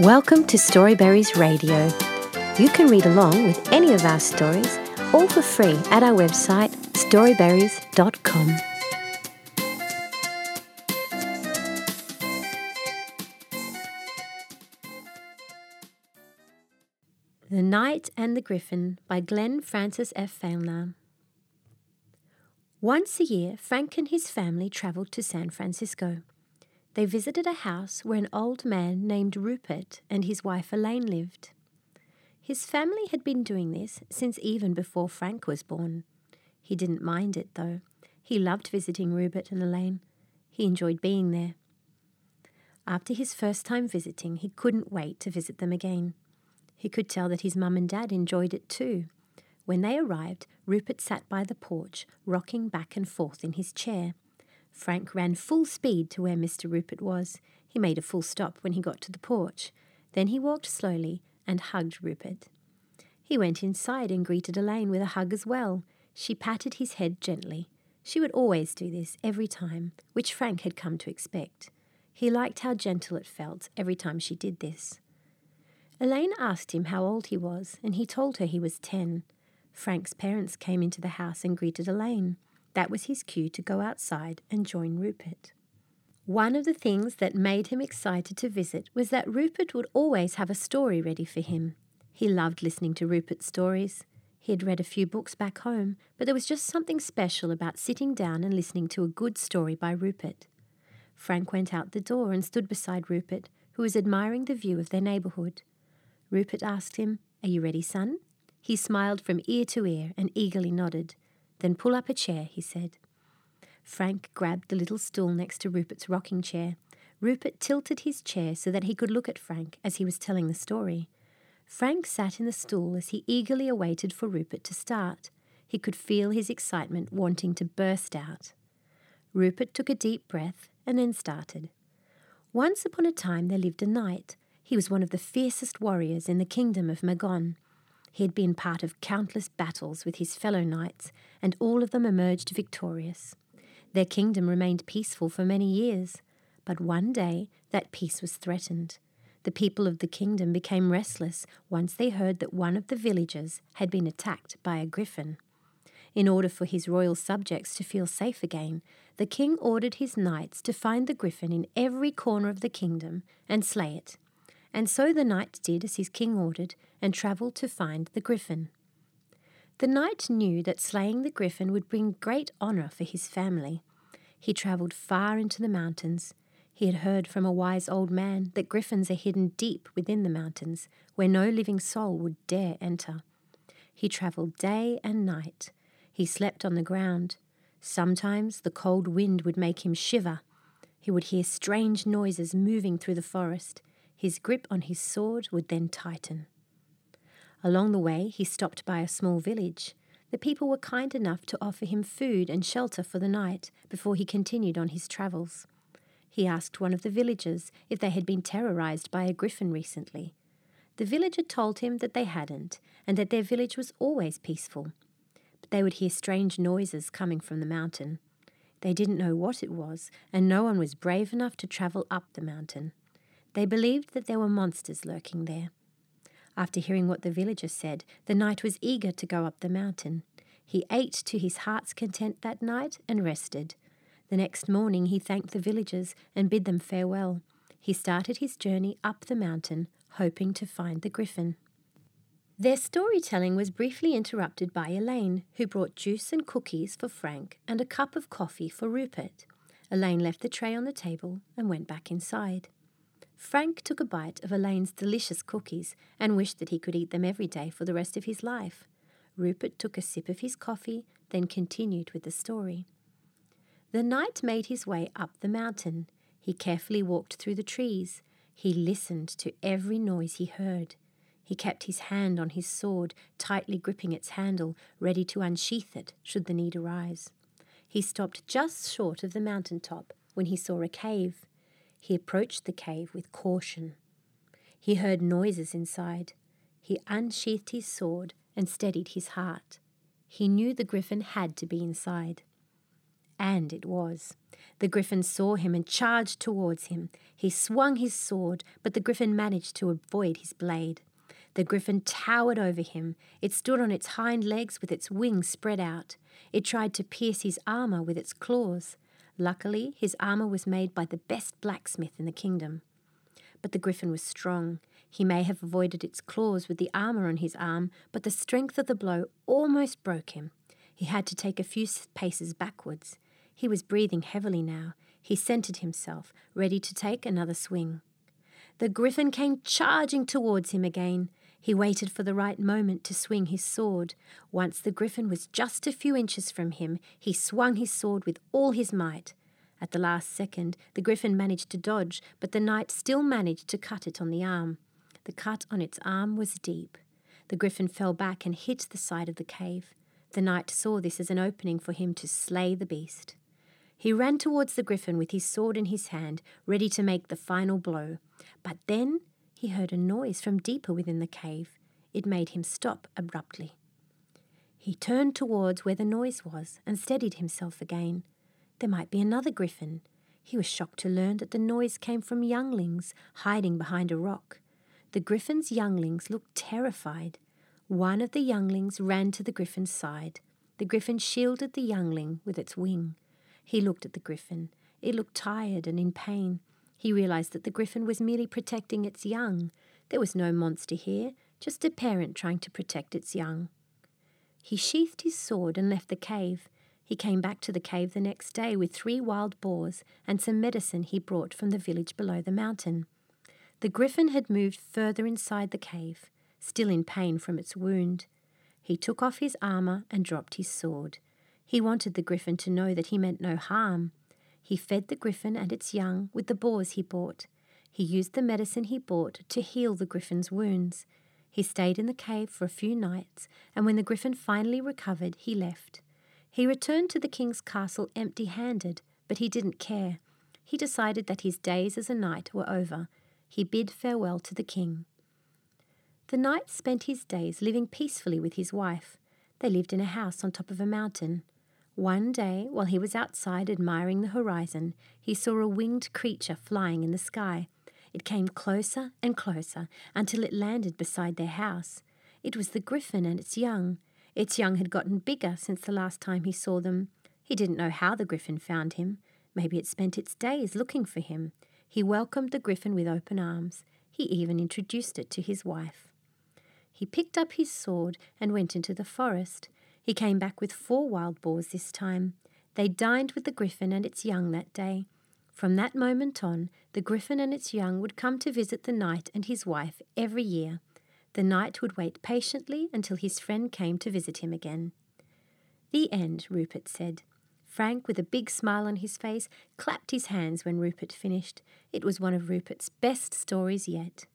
Welcome to Storyberries Radio. You can read along with any of our stories, all for free, at our website storyberries.com. The Knight and the Griffin by Glenn Francis F. Failnar. Once a year, Frank and his family travelled to San Francisco. They visited a house where an old man named Rupert and his wife Elaine lived. His family had been doing this since even before Frank was born. He didn't mind it, though. He loved visiting Rupert and Elaine. He enjoyed being there. After his first time visiting, he couldn't wait to visit them again. He could tell that his mum and dad enjoyed it too. When they arrived, Rupert sat by the porch, rocking back and forth in his chair. Frank ran full speed to where Mr. Rupert was. He made a full stop when he got to the porch. Then he walked slowly and hugged Rupert. He went inside and greeted Elaine with a hug as well. She patted his head gently. She would always do this every time, which Frank had come to expect. He liked how gentle it felt every time she did this. Elaine asked him how old he was, and he told her he was ten. Frank's parents came into the house and greeted Elaine. That was his cue to go outside and join Rupert. One of the things that made him excited to visit was that Rupert would always have a story ready for him. He loved listening to Rupert's stories. He had read a few books back home, but there was just something special about sitting down and listening to a good story by Rupert. Frank went out the door and stood beside Rupert, who was admiring the view of their neighbourhood. Rupert asked him, Are you ready, son? He smiled from ear to ear and eagerly nodded. Then pull up a chair, he said. Frank grabbed the little stool next to Rupert's rocking chair. Rupert tilted his chair so that he could look at Frank as he was telling the story. Frank sat in the stool as he eagerly awaited for Rupert to start. He could feel his excitement wanting to burst out. Rupert took a deep breath and then started. Once upon a time there lived a knight. He was one of the fiercest warriors in the kingdom of Magon. He had been part of countless battles with his fellow knights, and all of them emerged victorious. Their kingdom remained peaceful for many years, but one day that peace was threatened. The people of the kingdom became restless once they heard that one of the villagers had been attacked by a griffin. In order for his royal subjects to feel safe again, the king ordered his knights to find the griffin in every corner of the kingdom and slay it. And so the knight did as his king ordered and travelled to find the griffin. The knight knew that slaying the griffin would bring great honour for his family. He travelled far into the mountains. He had heard from a wise old man that griffins are hidden deep within the mountains, where no living soul would dare enter. He travelled day and night. He slept on the ground. Sometimes the cold wind would make him shiver. He would hear strange noises moving through the forest. His grip on his sword would then tighten. Along the way, he stopped by a small village. The people were kind enough to offer him food and shelter for the night before he continued on his travels. He asked one of the villagers if they had been terrorized by a griffin recently. The villager told him that they hadn't, and that their village was always peaceful. But they would hear strange noises coming from the mountain. They didn't know what it was, and no one was brave enough to travel up the mountain. They believed that there were monsters lurking there. After hearing what the villager said, the knight was eager to go up the mountain. He ate to his heart's content that night and rested. The next morning he thanked the villagers and bid them farewell. He started his journey up the mountain, hoping to find the griffin. Their storytelling was briefly interrupted by Elaine, who brought juice and cookies for Frank and a cup of coffee for Rupert. Elaine left the tray on the table and went back inside. Frank took a bite of Elaine's delicious cookies and wished that he could eat them every day for the rest of his life. Rupert took a sip of his coffee, then continued with the story. The knight made his way up the mountain. He carefully walked through the trees. He listened to every noise he heard. He kept his hand on his sword, tightly gripping its handle, ready to unsheath it should the need arise. He stopped just short of the mountain top when he saw a cave. He approached the cave with caution. He heard noises inside. He unsheathed his sword and steadied his heart. He knew the griffin had to be inside. And it was. The griffin saw him and charged towards him. He swung his sword, but the griffin managed to avoid his blade. The griffin towered over him. It stood on its hind legs with its wings spread out. It tried to pierce his armour with its claws. Luckily, his armour was made by the best blacksmith in the kingdom. But the griffin was strong. He may have avoided its claws with the armour on his arm, but the strength of the blow almost broke him. He had to take a few paces backwards. He was breathing heavily now. He centered himself, ready to take another swing. The griffin came charging towards him again. He waited for the right moment to swing his sword. Once the griffin was just a few inches from him, he swung his sword with all his might. At the last second, the griffin managed to dodge, but the knight still managed to cut it on the arm. The cut on its arm was deep. The griffin fell back and hit the side of the cave. The knight saw this as an opening for him to slay the beast. He ran towards the griffin with his sword in his hand, ready to make the final blow. But then he heard a noise from deeper within the cave. It made him stop abruptly. He turned towards where the noise was and steadied himself again. There might be another griffin. He was shocked to learn that the noise came from younglings hiding behind a rock. The griffin's younglings looked terrified. One of the younglings ran to the griffin's side. The griffin shielded the youngling with its wing. He looked at the griffin. It looked tired and in pain. He realized that the griffin was merely protecting its young. There was no monster here, just a parent trying to protect its young. He sheathed his sword and left the cave. He came back to the cave the next day with three wild boars and some medicine he brought from the village below the mountain. The griffin had moved further inside the cave, still in pain from its wound. He took off his armour and dropped his sword. He wanted the griffin to know that he meant no harm. He fed the griffin and its young with the boars he bought. He used the medicine he bought to heal the griffin's wounds. He stayed in the cave for a few nights, and when the griffin finally recovered, he left. He returned to the king's castle empty handed, but he didn't care. He decided that his days as a knight were over. He bid farewell to the king. The knight spent his days living peacefully with his wife. They lived in a house on top of a mountain. One day, while he was outside admiring the horizon, he saw a winged creature flying in the sky. It came closer and closer until it landed beside their house. It was the griffin and its young. Its young had gotten bigger since the last time he saw them. He didn't know how the griffin found him. Maybe it spent its days looking for him. He welcomed the griffin with open arms. He even introduced it to his wife. He picked up his sword and went into the forest. He came back with four wild boars this time. They dined with the griffin and its young that day. From that moment on, the griffin and its young would come to visit the knight and his wife every year. The knight would wait patiently until his friend came to visit him again. The end, Rupert said. Frank, with a big smile on his face, clapped his hands when Rupert finished. It was one of Rupert's best stories yet.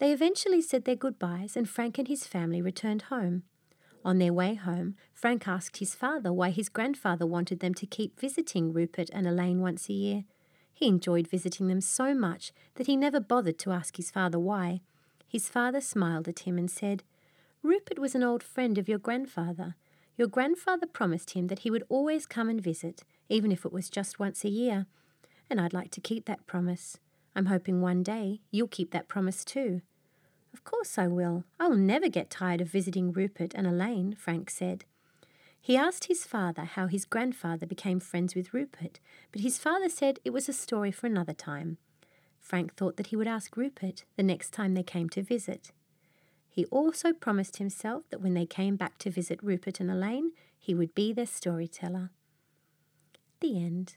They eventually said their goodbyes, and Frank and his family returned home. On their way home, Frank asked his father why his grandfather wanted them to keep visiting Rupert and Elaine once a year. He enjoyed visiting them so much that he never bothered to ask his father why. His father smiled at him and said, Rupert was an old friend of your grandfather. Your grandfather promised him that he would always come and visit, even if it was just once a year. And I'd like to keep that promise. I'm hoping one day you'll keep that promise too. Of course I will. I'll never get tired of visiting Rupert and Elaine, Frank said. He asked his father how his grandfather became friends with Rupert, but his father said it was a story for another time. Frank thought that he would ask Rupert the next time they came to visit. He also promised himself that when they came back to visit Rupert and Elaine, he would be their storyteller. The end.